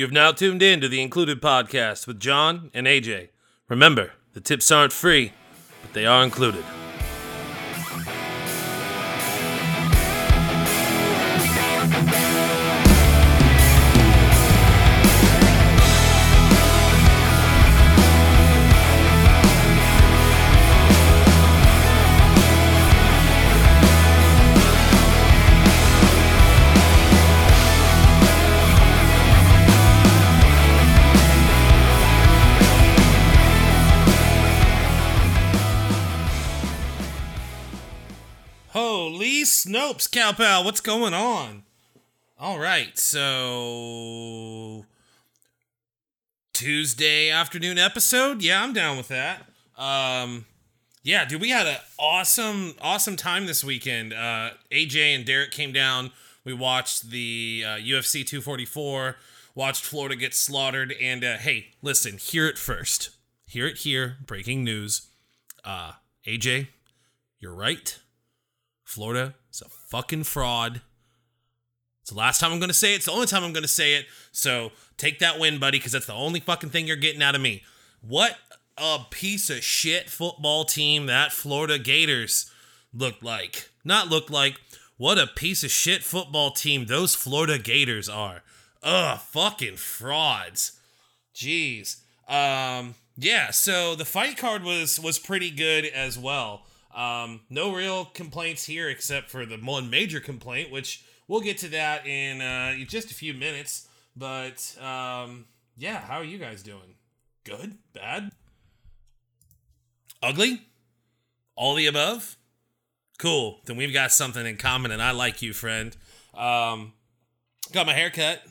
You have now tuned in to the Included Podcast with John and AJ. Remember, the tips aren't free, but they are included. Snopes, Cowpal, what's going on? All right, so Tuesday afternoon episode. Yeah, I'm down with that. Um, yeah, dude, we had an awesome, awesome time this weekend. Uh, AJ and Derek came down. We watched the uh, UFC 244, watched Florida get slaughtered, and uh, hey, listen, hear it first. Hear it here. Breaking news. Uh, AJ, you're right. Florida is a fucking fraud. It's the last time I'm going to say it. It's the only time I'm going to say it. So take that win, buddy, because that's the only fucking thing you're getting out of me. What a piece of shit football team that Florida Gators looked like. Not looked like. What a piece of shit football team those Florida Gators are. Ugh, fucking frauds. Jeez. Um, yeah, so the fight card was was pretty good as well. Um, no real complaints here except for the one major complaint, which we'll get to that in uh, just a few minutes. But um, yeah, how are you guys doing? Good? Bad? Ugly? All the above? Cool. Then we've got something in common, and I like you, friend. Um, got my hair cut.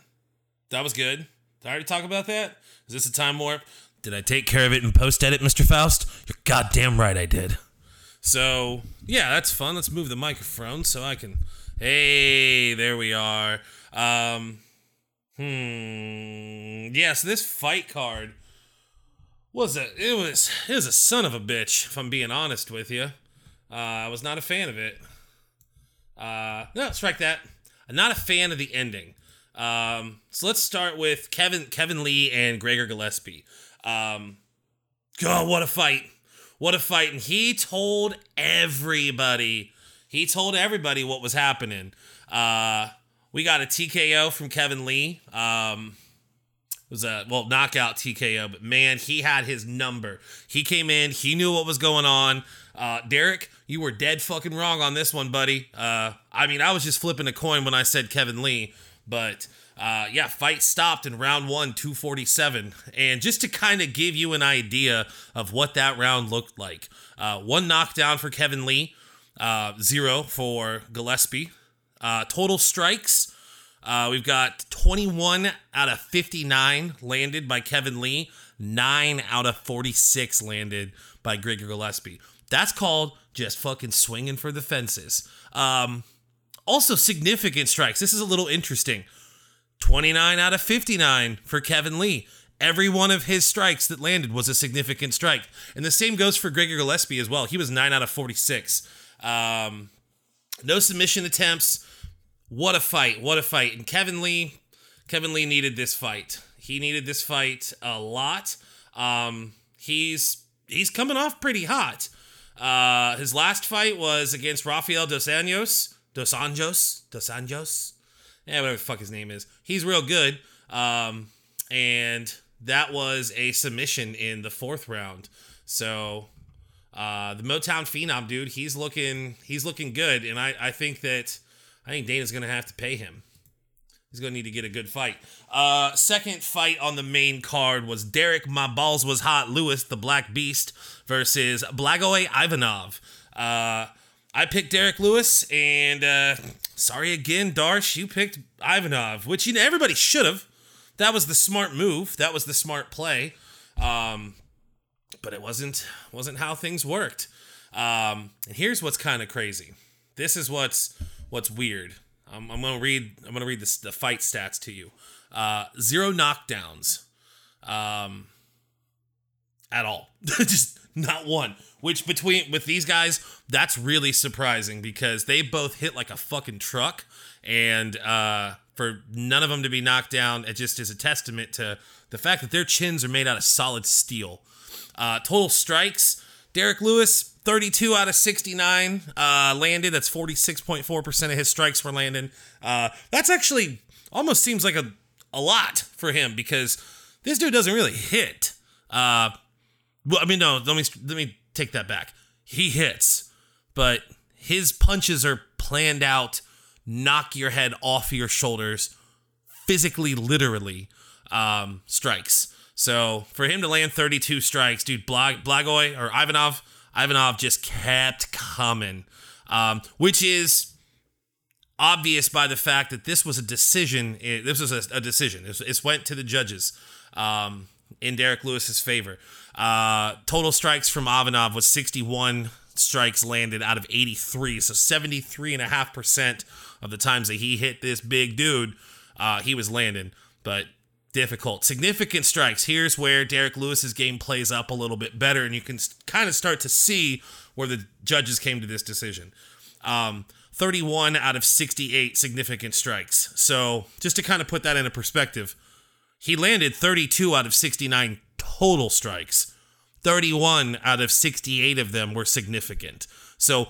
That was good. Did I already talk about that? Is this a time warp? Did I take care of it in post edit, Mr. Faust? You're goddamn right I did. So yeah, that's fun. Let's move the microphone so I can. Hey, there we are. Um, hmm. Yeah. So this fight card was a. It was. It was a son of a bitch. If I'm being honest with you, uh, I was not a fan of it. Uh, no, strike that. I'm not a fan of the ending. Um, so let's start with Kevin Kevin Lee and Gregor Gillespie. Um, God, what a fight! What a fight. And he told everybody, he told everybody what was happening. Uh, we got a TKO from Kevin Lee. Um, it was a well knockout TKO, but man, he had his number. He came in, he knew what was going on. Uh, Derek, you were dead fucking wrong on this one, buddy. Uh, I mean, I was just flipping a coin when I said Kevin Lee, but uh, yeah, fight stopped in round one, 247. And just to kind of give you an idea of what that round looked like uh, one knockdown for Kevin Lee, uh, zero for Gillespie. Uh, total strikes, uh, we've got 21 out of 59 landed by Kevin Lee, 9 out of 46 landed by Gregor Gillespie. That's called just fucking swinging for the fences. Um, also, significant strikes. This is a little interesting. 29 out of 59 for Kevin Lee. Every one of his strikes that landed was a significant strike. And the same goes for Gregor Gillespie as well. He was 9 out of 46. Um, no submission attempts. What a fight. What a fight. And Kevin Lee, Kevin Lee needed this fight. He needed this fight a lot. Um, he's he's coming off pretty hot. Uh, his last fight was against Rafael Dos Anjos. Dos Anjos? Dos Anjos? yeah, whatever the fuck his name is. He's real good. Um, and that was a submission in the fourth round. So uh, the Motown Phenom dude, he's looking he's looking good, and I I think that I think Dana's gonna have to pay him. He's gonna need to get a good fight. Uh, second fight on the main card was Derek My Balls Was Hot Lewis, the Black Beast, versus Blagoy Ivanov. Uh, I picked Derek Lewis, and uh, sorry again, Darsh, you picked Ivanov, which you know everybody should have. That was the smart move. That was the smart play. Um, but it wasn't wasn't how things worked. Um, and here's what's kind of crazy. This is what's what's weird. I'm, I'm gonna read. I'm gonna read this, the fight stats to you. Uh, zero knockdowns, um, at all. Just not one. Which between with these guys, that's really surprising because they both hit like a fucking truck, and uh, for none of them to be knocked down, it just is a testament to the fact that their chins are made out of solid steel. Uh, total strikes, Derek Lewis, 32 out of 69 uh, landed. That's 46.4% of his strikes were landing. Uh, that's actually almost seems like a, a lot for him because this dude doesn't really hit. Uh, well, I mean, no, let me, let me take that back. He hits, but his punches are planned out, knock your head off your shoulders, physically, literally um, strikes. So for him to land 32 strikes, dude, Blag- Blagoy or Ivanov, Ivanov just kept coming, um, which is obvious by the fact that this was a decision. It, this was a, a decision. It, it, went to the judges um, in Derek Lewis's favor. Uh, total strikes from Ivanov was 61 strikes landed out of 83. So 73.5% of the times that he hit this big dude, uh, he was landing. But difficult. Significant strikes. Here's where Derek Lewis's game plays up a little bit better, and you can kind of start to see where the judges came to this decision. Um, 31 out of 68 significant strikes. So, just to kind of put that into perspective, he landed 32 out of 69 total strikes. 31 out of 68 of them were significant. So,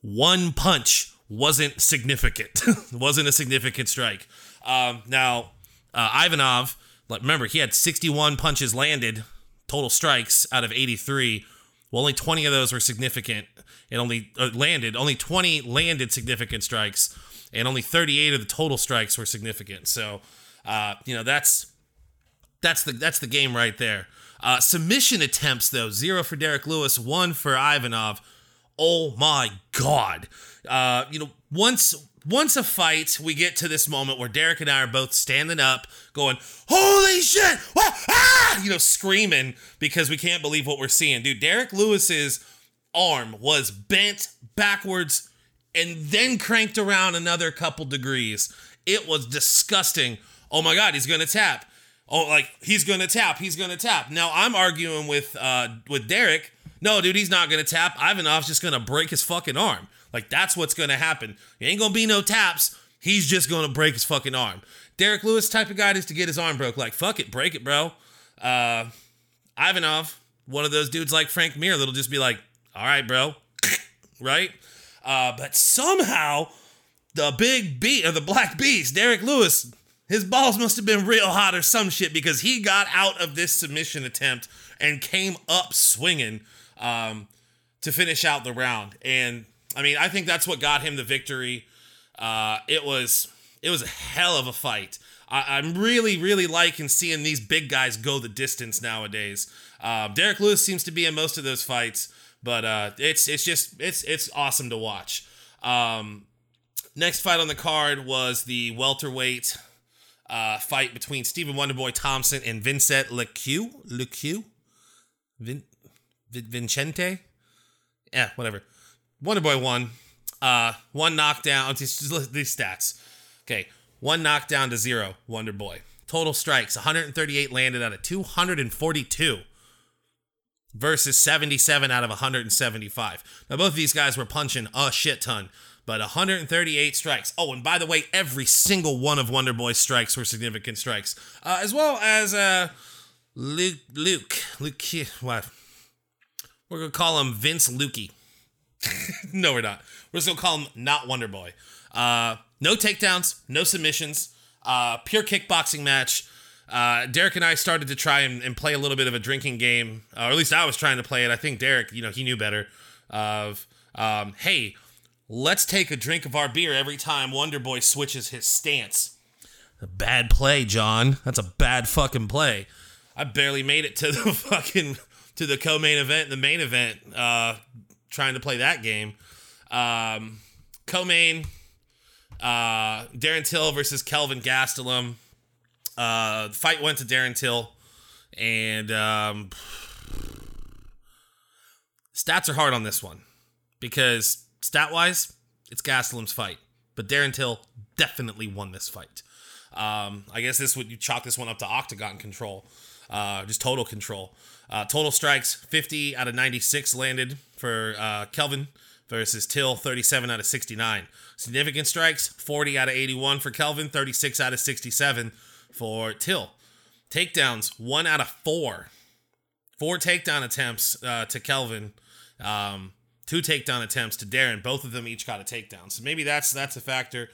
one punch wasn't significant, wasn't a significant strike. Um, now, uh, Ivanov, remember, he had 61 punches landed, total strikes out of 83. Well, only 20 of those were significant and only uh, landed. Only 20 landed significant strikes, and only 38 of the total strikes were significant. So, uh, you know, that's that's the that's the game right there. Uh, submission attempts though, zero for Derek Lewis, one for Ivanov. Oh my God! Uh, you know, once once a fight, we get to this moment where Derek and I are both standing up, going, Holy shit! Ah! You know, screaming because we can't believe what we're seeing. Dude, Derek Lewis's arm was bent backwards and then cranked around another couple degrees. It was disgusting. Oh my God, he's gonna tap. Oh, like he's gonna tap. He's gonna tap. Now I'm arguing with uh with Derek. No, dude, he's not gonna tap. Ivanov's just gonna break his fucking arm. Like that's what's gonna happen. He ain't gonna be no taps. He's just gonna break his fucking arm. Derek Lewis type of guy is to get his arm broke. Like fuck it, break it, bro. Uh, Ivanov, one of those dudes like Frank Mir that'll just be like, all right, bro, right? Uh, but somehow the big beat or the black beast, Derek Lewis, his balls must have been real hot or some shit because he got out of this submission attempt and came up swinging um, to finish out the round. And I mean, I think that's what got him the victory. Uh, it was it was a hell of a fight. I, am really, really liking seeing these big guys go the distance nowadays. Uh, Derek Lewis seems to be in most of those fights, but uh, it's it's just it's it's awesome to watch. Um, next fight on the card was the welterweight uh, fight between Stephen Wonderboy Thompson and Vincent Leque. Leque? Vin, Vin, Vincente? Yeah, whatever. Wonder Boy won. Uh, one knockdown. These, stats. Okay, one knockdown to zero. Wonder Boy. Total strikes 138 landed out of 242 versus 77 out of 175. Now both of these guys were punching a shit ton, but 138 strikes. Oh, and by the way, every single one of Wonder Boy's strikes were significant strikes, uh, as well as uh, Luke, Luke, Luke. What? We're gonna call him Vince Lukey. no, we're not. We're just gonna call him not Wonder Boy. Uh, no takedowns, no submissions, uh, pure kickboxing match. Uh, Derek and I started to try and, and, play a little bit of a drinking game, or at least I was trying to play it. I think Derek, you know, he knew better. Of um, hey, let's take a drink of our beer every time Wonder Boy switches his stance. A bad play, John. That's a bad fucking play. I barely made it to the fucking to the co-main event, the main event. Uh, trying to play that game. Um, co-main, uh, Darren Till versus Kelvin Gastelum. Uh, fight went to Darren Till, and um, stats are hard on this one because stat wise, it's Gastelum's fight, but Darren Till definitely won this fight. Um, I guess this would you chalk this one up to octagon control, uh, just total control. Uh, total strikes 50 out of 96 landed for uh, Kelvin versus Till, 37 out of 69. Significant strikes, 40 out of 81 for Kelvin, 36 out of 67 for Till. Takedowns, one out of four. Four takedown attempts uh, to Kelvin, um, two takedown attempts to Darren. Both of them each got a takedown. So maybe that's that's a factor.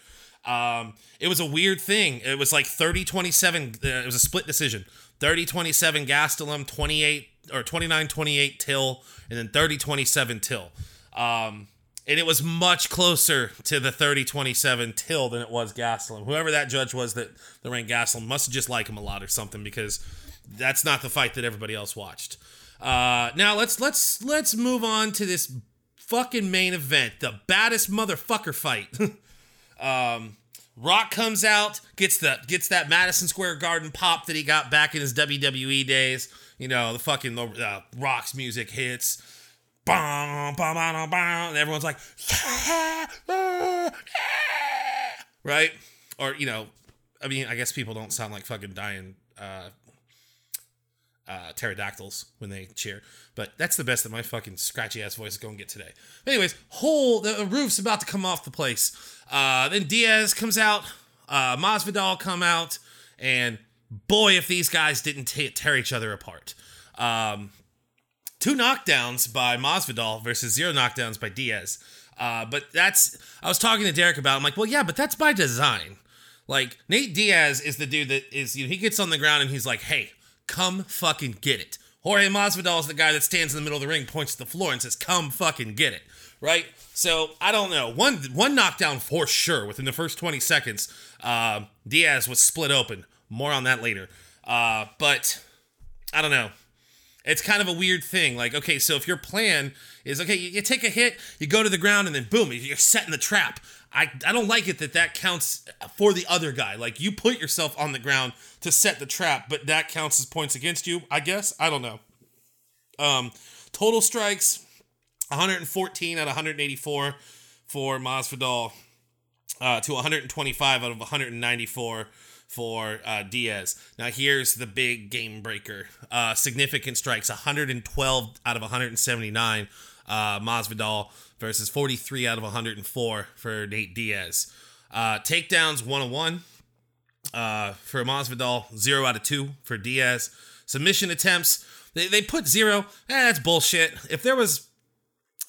Um, it was a weird thing. It was like 30 27. Uh, it was a split decision 30 27 Gastelum, 28 or 29 28 Till, and then 30 27 Till. Um, and it was much closer to the 30 27 Till than it was Gastelum. Whoever that judge was that, that ranked Gastelum must just liked him a lot or something because that's not the fight that everybody else watched. Uh, now let's let's let's move on to this fucking main event, the baddest motherfucker fight. um, Rock comes out, gets the gets that Madison Square Garden pop that he got back in his WWE days. You know, the fucking uh, Rock's music hits. Bum, bum, bum, bum, and everyone's like, yeah, yeah, right? Or, you know, I mean, I guess people don't sound like fucking dying uh, uh, pterodactyls when they cheer. But that's the best that my fucking scratchy ass voice is going to get today. Anyways, whole the roof's about to come off the place. Uh, then Diaz comes out, uh, Masvidal come out, and boy, if these guys didn't t- tear each other apart. Um, two knockdowns by Masvidal versus zero knockdowns by Diaz. Uh, but that's I was talking to Derek about. I'm like, well, yeah, but that's by design. Like Nate Diaz is the dude that is you know, he gets on the ground and he's like, hey, come fucking get it. Jorge Masvidal is the guy that stands in the middle of the ring, points to the floor, and says, "Come fucking get it." Right? So I don't know. One one knockdown for sure within the first 20 seconds. Uh, Diaz was split open. More on that later. Uh, but I don't know. It's kind of a weird thing. Like, okay, so if your plan is okay, you, you take a hit, you go to the ground, and then boom, you're setting the trap. I, I don't like it that that counts for the other guy. Like you put yourself on the ground to set the trap, but that counts as points against you. I guess I don't know. Um, total strikes, 114 out of 184 for Masvidal, uh, to 125 out of 194 for uh, Diaz. Now here's the big game breaker. Uh, significant strikes, 112 out of 179. Uh, Masvidal versus 43 out of 104 for Nate Diaz. Uh, takedowns 101 uh, for Masvidal, 0 out of 2 for Diaz. Submission attempts, they, they put 0. Eh, that's bullshit. If there was,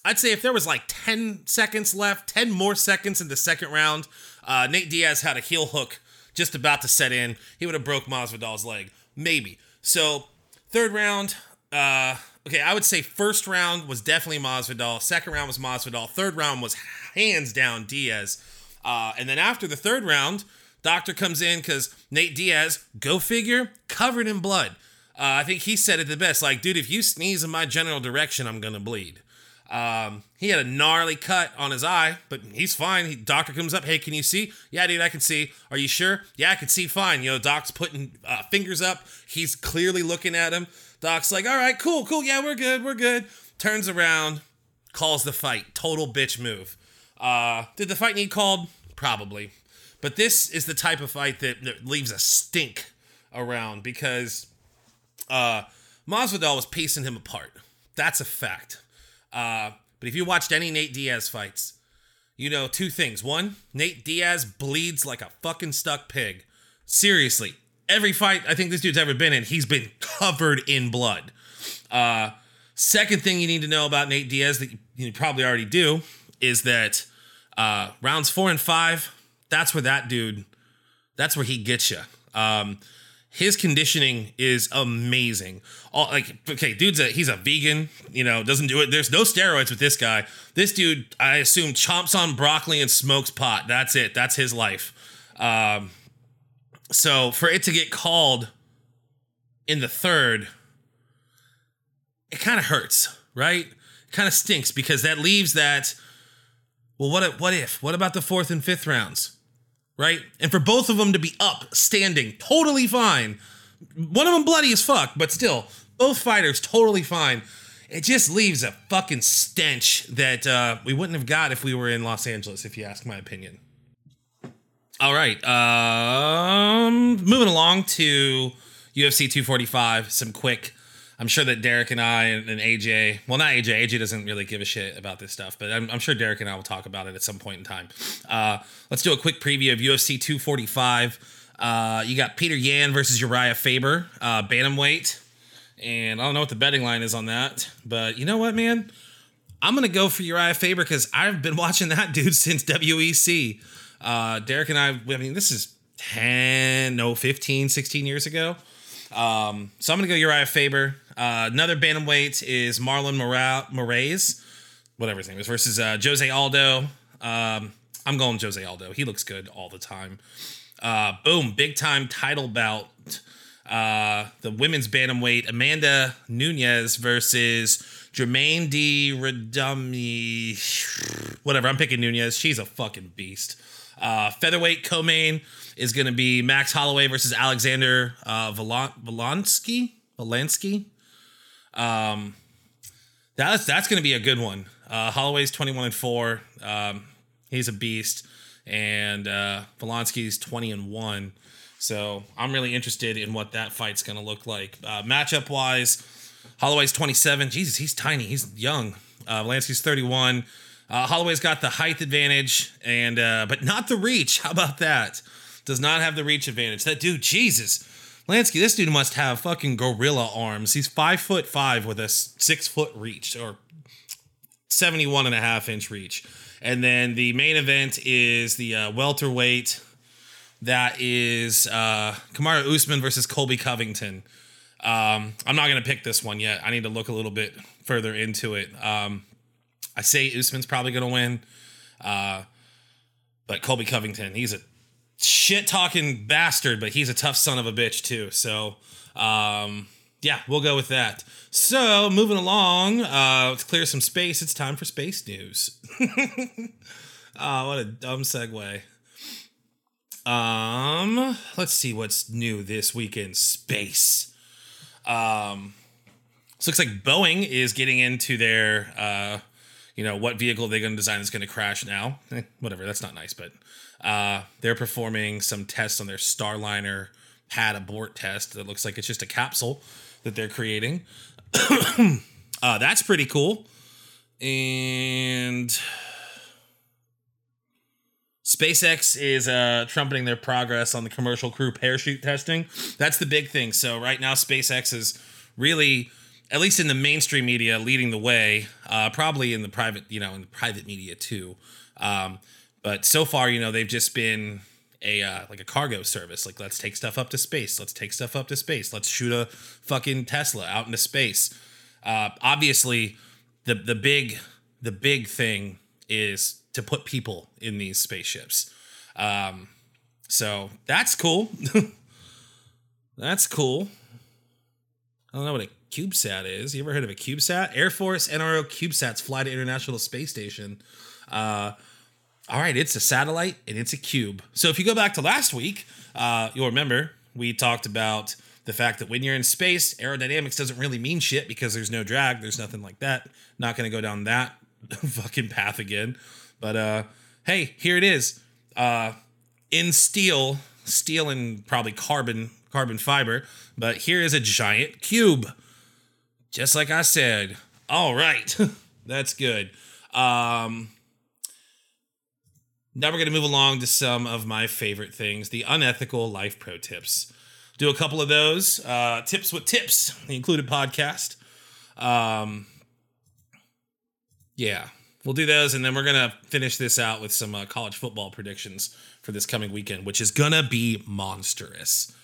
I'd say if there was like 10 seconds left, 10 more seconds in the second round, uh, Nate Diaz had a heel hook just about to set in. He would have broke Masvidal's leg. Maybe. So, third round, uh, okay, I would say first round was definitely Masvidal. Second round was Masvidal. Third round was hands down Diaz. Uh, and then after the third round, Doctor comes in because Nate Diaz, go figure, covered in blood. Uh, I think he said it the best. Like, dude, if you sneeze in my general direction, I'm gonna bleed. Um, he had a gnarly cut on his eye, but he's fine. He, doctor comes up, hey, can you see? Yeah, dude, I can see. Are you sure? Yeah, I can see fine. You know, Doc's putting uh, fingers up. He's clearly looking at him. Doc's like, all right, cool, cool. Yeah, we're good, we're good. Turns around, calls the fight. Total bitch move. Uh, did the fight need called? Probably. But this is the type of fight that, that leaves a stink around because uh, Masvidal was pacing him apart. That's a fact. Uh, but if you watched any Nate Diaz fights, you know two things. One, Nate Diaz bleeds like a fucking stuck pig. Seriously, every fight I think this dude's ever been in, he's been covered in blood. Uh, second thing you need to know about Nate Diaz that you probably already do is that uh, rounds four and five, that's where that dude, that's where he gets you. Um, his conditioning is amazing. All like okay, dude's a he's a vegan, you know, doesn't do it. There's no steroids with this guy. This dude, I assume, chomps on broccoli and smokes pot. That's it. That's his life. Um, so for it to get called in the third, it kind of hurts, right? Kind of stinks because that leaves that. Well, what if, what if? What about the fourth and fifth rounds, right? And for both of them to be up, standing, totally fine. One of them bloody as fuck, but still, both fighters totally fine. It just leaves a fucking stench that uh, we wouldn't have got if we were in Los Angeles, if you ask my opinion. All right. Um, moving along to UFC 245. Some quick I'm sure that Derek and I and, and AJ, well, not AJ, AJ doesn't really give a shit about this stuff, but I'm, I'm sure Derek and I will talk about it at some point in time. Uh, let's do a quick preview of UFC 245. Uh, you got Peter Yan versus Uriah Faber, uh, bantamweight, and I don't know what the betting line is on that, but you know what, man? I'm gonna go for Uriah Faber because I've been watching that dude since WEC. Uh, Derek and I, I mean, this is 10, no, 15, 16 years ago. Um, so I'm gonna go Uriah Faber. Uh, another bantamweight is Marlon Mora- Moraes, whatever his name is, versus uh, Jose Aldo. Um, I'm going Jose Aldo. He looks good all the time. Uh, boom, big time title bout. Uh, the women's bantamweight Amanda Nunes versus Germaine D. Redumi. Whatever, I'm picking Nunes. She's a fucking beast. Uh, featherweight co-main is going to be Max Holloway versus Alexander uh, Volkanovski. Volkanovski. Um, that's that's going to be a good one. Uh, Holloway's 21 and four. Um, he's a beast, and uh, Volkanovski's 20 and one. So I'm really interested in what that fight's going to look like. Uh, matchup wise, Holloway's 27. Jesus, he's tiny. He's young. Uh, Volkanovski's 31. Uh, Holloway's got the height advantage, and uh, but not the reach. How about that? Does not have the reach advantage. That dude, Jesus. Lansky, this dude must have fucking gorilla arms. He's five foot five with a six foot reach or 71 and a half inch reach. And then the main event is the uh, welterweight. That is uh, Kamaru Usman versus Colby Covington. Um, I'm not going to pick this one yet. I need to look a little bit further into it. Um, I say Usman's probably going to win. Uh, but Colby Covington, he's a shit talking bastard, but he's a tough son of a bitch too. So, um, yeah, we'll go with that. So, moving along, uh, let's clear some space. It's time for space news. oh, what a dumb segue. Um, let's see what's new this week in space. Um, so looks like Boeing is getting into their, uh, you know, what vehicle they're going to design is going to crash now. Eh, whatever, that's not nice, but uh, they're performing some tests on their Starliner pad abort test that looks like it's just a capsule that they're creating. uh, that's pretty cool. And SpaceX is uh, trumpeting their progress on the commercial crew parachute testing. That's the big thing. So right now, SpaceX is really, at least in the mainstream media, leading the way. Uh, probably in the private, you know, in the private media too. Um, but so far, you know, they've just been a uh, like a cargo service. Like, let's take stuff up to space. Let's take stuff up to space. Let's shoot a fucking Tesla out into space. Uh, obviously, the the big the big thing is to put people in these spaceships. Um, so that's cool. that's cool. I don't know what a CubeSat is. You ever heard of a CubeSat? Air Force NRO CubeSats fly to International Space Station. Uh, all right, it's a satellite and it's a cube. So if you go back to last week, uh, you'll remember we talked about the fact that when you're in space, aerodynamics doesn't really mean shit because there's no drag, there's nothing like that. Not going to go down that fucking path again. But uh, hey, here it is. Uh, in steel, steel and probably carbon carbon fiber, but here is a giant cube. Just like I said. All right. That's good. Um, now we're going to move along to some of my favorite things the unethical life pro tips. Do a couple of those. Uh, tips with tips, the included podcast. Um, yeah, we'll do those. And then we're going to finish this out with some uh, college football predictions for this coming weekend, which is going to be monstrous.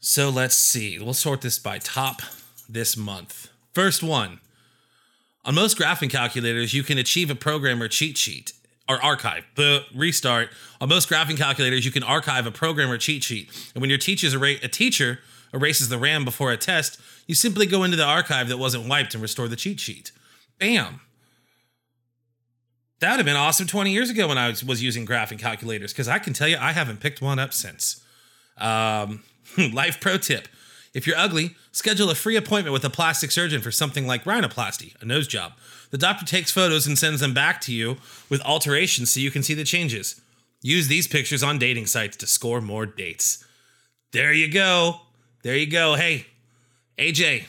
So let's see. We'll sort this by top this month. First one. On most graphing calculators, you can achieve a program or cheat sheet or archive, the restart. On most graphing calculators, you can archive a program or cheat sheet. And when your teacher's a, a teacher erases the RAM before a test, you simply go into the archive that wasn't wiped and restore the cheat sheet. Bam. That would have been awesome 20 years ago when I was, was using graphing calculators, because I can tell you I haven't picked one up since. Um, life pro tip if you're ugly, schedule a free appointment with a plastic surgeon for something like rhinoplasty, a nose job. The doctor takes photos and sends them back to you with alterations so you can see the changes. Use these pictures on dating sites to score more dates. There you go. There you go. Hey, AJ,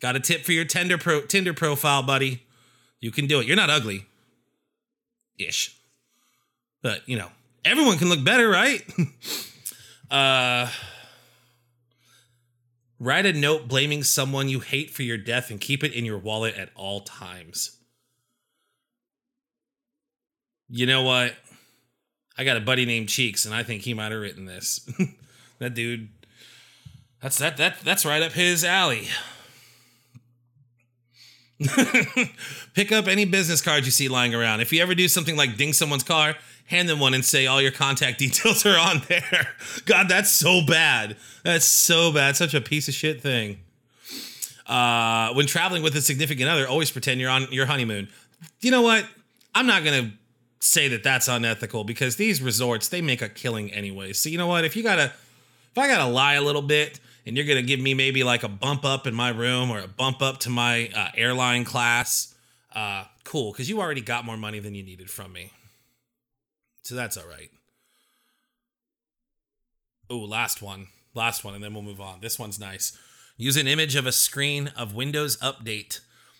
got a tip for your Tinder pro Tinder profile, buddy. You can do it. You're not ugly. Ish. But, you know, everyone can look better, right? uh Write a note blaming someone you hate for your death and keep it in your wallet at all times. You know what? I got a buddy named Cheeks, and I think he might have written this. that dude, that's that that that's right up his alley. Pick up any business cards you see lying around. If you ever do something like ding someone's car, hand them one and say all your contact details are on there. God, that's so bad. That's so bad. Such a piece of shit thing. Uh, when traveling with a significant other, always pretend you're on your honeymoon. You know what? I'm not gonna say that that's unethical because these resorts they make a killing anyway. So you know what? If you gotta, if I gotta lie a little bit and you're gonna give me maybe like a bump up in my room or a bump up to my uh, airline class, uh, cool, because you already got more money than you needed from me. So that's all right. Oh, last one. Last one, and then we'll move on. This one's nice. Use an image of a screen of Windows Update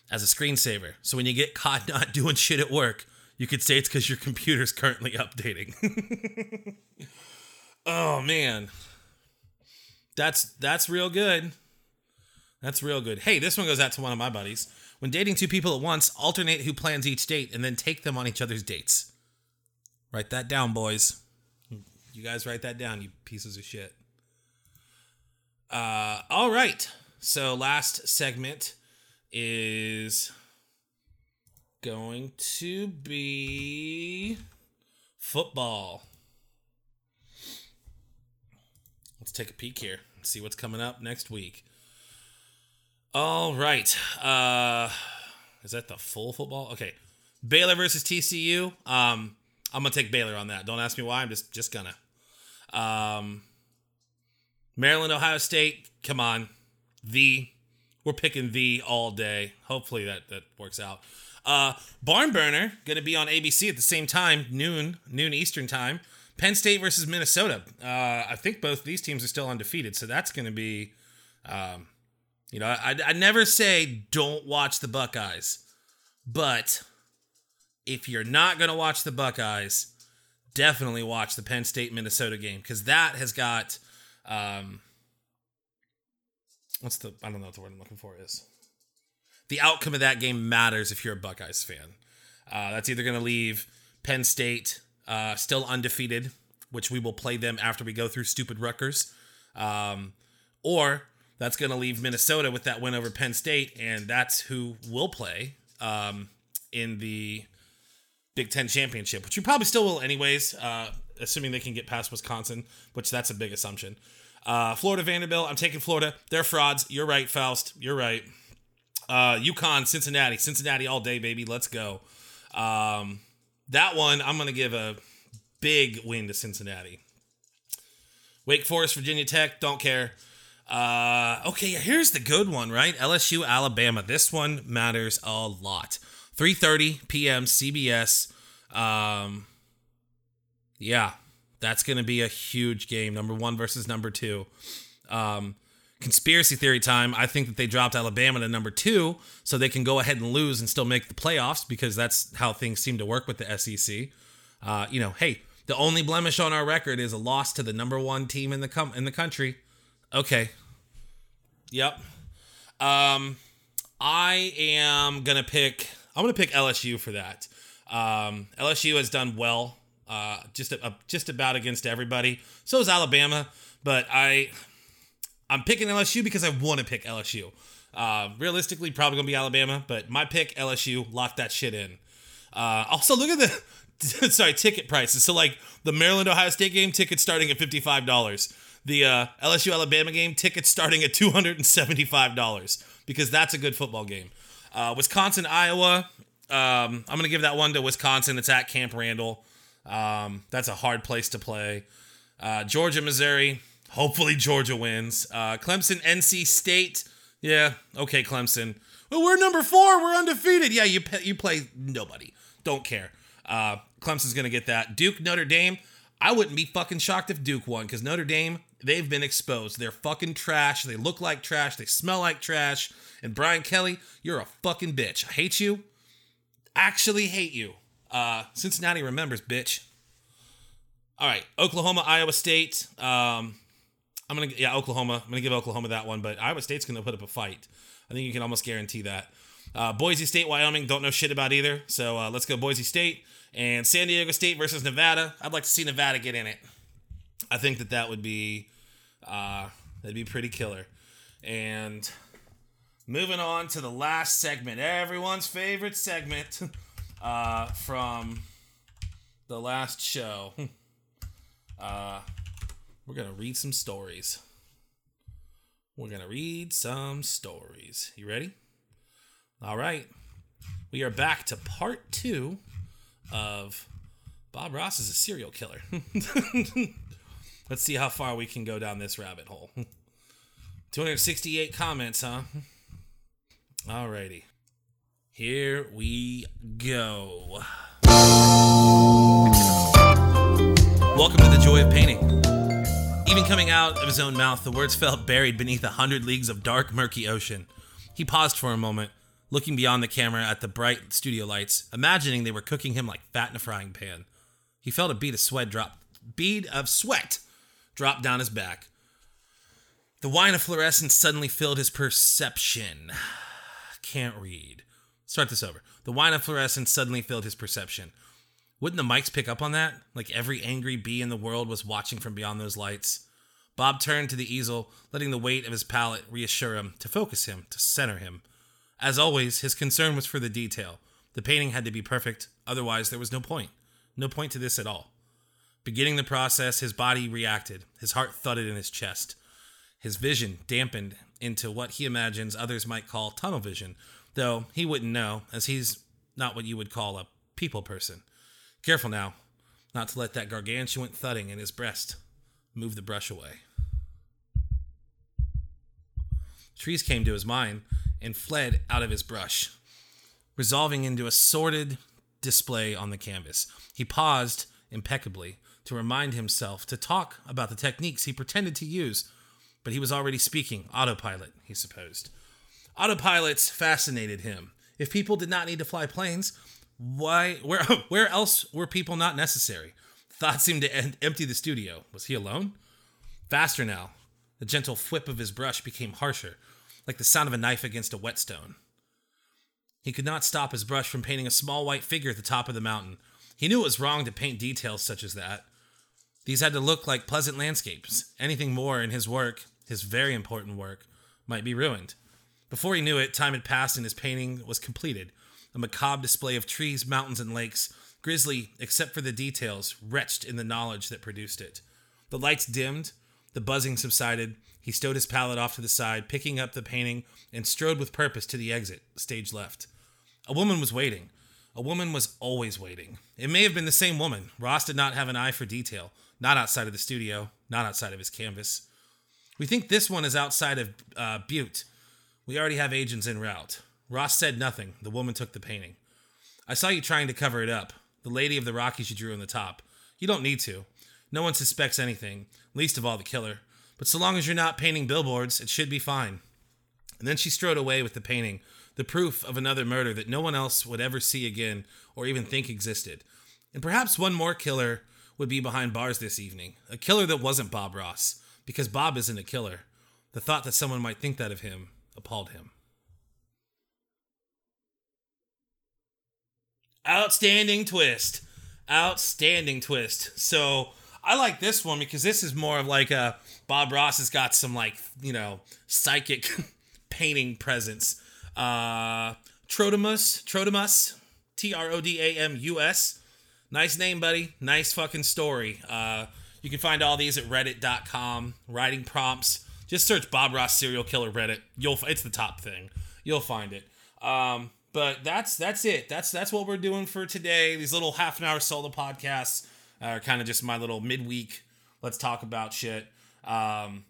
as a screensaver. So when you get caught not doing shit at work, you could say it's because your computer's currently updating. oh man. That's that's real good. That's real good. Hey, this one goes out to one of my buddies. When dating two people at once, alternate who plans each date and then take them on each other's dates. Write that down, boys. You guys write that down, you pieces of shit. Uh, all right. So last segment is going to be football. Let's take a peek here and see what's coming up next week. All right. Uh, is that the full football? Okay. Baylor versus TCU. Um, I'm gonna take Baylor on that. Don't ask me why. I'm just just gonna. Um, Maryland, Ohio State. Come on, the we're picking the all day. Hopefully that that works out. Uh, Barn Burner gonna be on ABC at the same time, noon noon Eastern time. Penn State versus Minnesota. Uh, I think both these teams are still undefeated, so that's gonna be. Um, you know, I, I never say don't watch the Buckeyes, but if you're not going to watch the Buckeyes, definitely watch the Penn State Minnesota game because that has got um, what's the I don't know what the word I'm looking for is. The outcome of that game matters if you're a Buckeyes fan. Uh, that's either going to leave Penn State uh, still undefeated, which we will play them after we go through stupid Rutgers, um, or that's going to leave Minnesota with that win over Penn State, and that's who will play um, in the Big Ten championship, which you probably still will anyways, uh, assuming they can get past Wisconsin, which that's a big assumption. Uh, Florida Vanderbilt, I'm taking Florida. They're frauds. You're right, Faust. You're right. Uh, UConn, Cincinnati, Cincinnati all day, baby. Let's go. Um, that one, I'm gonna give a big win to Cincinnati. Wake Forest, Virginia Tech, don't care. Uh, okay, here's the good one, right? LSU, Alabama. This one matters a lot. 3:30 p.m. CBS. Um, yeah, that's going to be a huge game. Number one versus number two. Um, conspiracy theory time. I think that they dropped Alabama to number two so they can go ahead and lose and still make the playoffs because that's how things seem to work with the SEC. Uh, you know, hey, the only blemish on our record is a loss to the number one team in the com- in the country. Okay. Yep. Um, I am gonna pick I'm going to pick LSU for that. Um, LSU has done well, uh, just a, a, just about against everybody. So is Alabama, but I I'm picking LSU because I want to pick LSU. Uh, realistically, probably gonna be Alabama, but my pick LSU. Lock that shit in. Uh, also, look at the sorry ticket prices. So like the Maryland Ohio State game tickets starting at fifty five dollars. The uh, LSU Alabama game tickets starting at two hundred and seventy five dollars because that's a good football game. Uh, Wisconsin, Iowa. Um, I'm gonna give that one to Wisconsin. It's at Camp Randall. Um, that's a hard place to play. Uh, Georgia, Missouri. Hopefully Georgia wins. Uh, Clemson, NC State. Yeah, okay, Clemson. Well, we're number four. We're undefeated. Yeah, you you play nobody. Don't care. Uh, Clemson's gonna get that. Duke, Notre Dame. I wouldn't be fucking shocked if Duke won because Notre Dame they've been exposed. They're fucking trash. They look like trash. They smell like trash. And Brian Kelly, you're a fucking bitch. I hate you. Actually hate you. Uh, Cincinnati remembers, bitch. All right, Oklahoma, Iowa State. Um, I'm gonna yeah, Oklahoma. I'm gonna give Oklahoma that one, but Iowa State's gonna put up a fight. I think you can almost guarantee that. Uh, Boise State, Wyoming, don't know shit about either. So uh, let's go Boise State and San Diego State versus Nevada. I'd like to see Nevada get in it. I think that that would be uh, that'd be pretty killer. And moving on to the last segment, everyone's favorite segment uh, from the last show. Uh, we're gonna read some stories. We're gonna read some stories. You ready? All right. We are back to part two of Bob Ross is a serial killer. Let's see how far we can go down this rabbit hole. 268 comments, huh? Alrighty. Here we go. Welcome to the joy of painting. Even coming out of his own mouth, the words felt buried beneath a hundred leagues of dark, murky ocean. He paused for a moment, looking beyond the camera at the bright studio lights, imagining they were cooking him like fat in a frying pan. He felt a bead of sweat drop, bead of sweat drop down his back. The wine of fluorescence suddenly filled his perception. Can't read. Start this over. The wine of fluorescence suddenly filled his perception. Wouldn't the mics pick up on that? Like every angry bee in the world was watching from beyond those lights. Bob turned to the easel, letting the weight of his palette reassure him, to focus him, to center him. As always, his concern was for the detail. The painting had to be perfect, otherwise, there was no point. No point to this at all. Beginning the process, his body reacted. His heart thudded in his chest. His vision dampened into what he imagines others might call tunnel vision, though he wouldn't know, as he's not what you would call a people person. Careful now, not to let that gargantuan thudding in his breast move the brush away. Trees came to his mind and fled out of his brush, resolving into a sordid display on the canvas. He paused impeccably to remind himself to talk about the techniques he pretended to use, but he was already speaking autopilot, he supposed. Autopilots fascinated him. If people did not need to fly planes, why where where else were people not necessary? Thought seemed to en- empty the studio. Was he alone? Faster now. The gentle whip of his brush became harsher, like the sound of a knife against a whetstone. He could not stop his brush from painting a small white figure at the top of the mountain. He knew it was wrong to paint details such as that. These had to look like pleasant landscapes. Anything more in his work, his very important work, might be ruined. Before he knew it, time had passed and his painting was completed a macabre display of trees, mountains, and lakes, grisly except for the details, wretched in the knowledge that produced it. The lights dimmed, the buzzing subsided. He stowed his palette off to the side, picking up the painting, and strode with purpose to the exit, stage left. A woman was waiting. A woman was always waiting. It may have been the same woman. Ross did not have an eye for detail, not outside of the studio, not outside of his canvas. We think this one is outside of uh, Butte. We already have agents en route. Ross said nothing. The woman took the painting. I saw you trying to cover it up. The lady of the Rockies you drew on the top. You don't need to. No one suspects anything, least of all the killer. But so long as you're not painting billboards, it should be fine. And then she strode away with the painting, the proof of another murder that no one else would ever see again or even think existed. And perhaps one more killer would be behind bars this evening. A killer that wasn't Bob Ross, because Bob isn't a killer. The thought that someone might think that of him appalled him. Outstanding twist. Outstanding twist. So I like this one because this is more of like a Bob Ross has got some like, you know, psychic painting presence. Uh Trodamus, Trodamus, T R O D A M U S. Nice name, buddy. Nice fucking story. Uh you can find all these at reddit.com, writing prompts. Just search Bob Ross serial killer Reddit. You'll it's the top thing. You'll find it. Um but that's that's it. That's that's what we're doing for today. These little half an hour solo podcasts are kind of just my little midweek. Let's talk about shit. Um,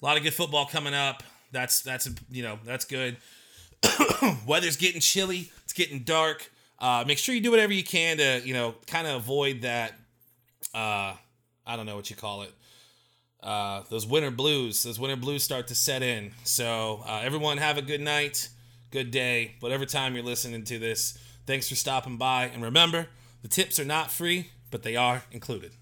a lot of good football coming up. That's that's you know that's good. Weather's getting chilly. It's getting dark. Uh, make sure you do whatever you can to you know kind of avoid that. Uh, I don't know what you call it. uh, those winter blues, those winter blues start to set in. So uh, everyone have a good night, good day, whatever time you're listening to this. Thanks for stopping by, and remember, the tips are not free, but they are included.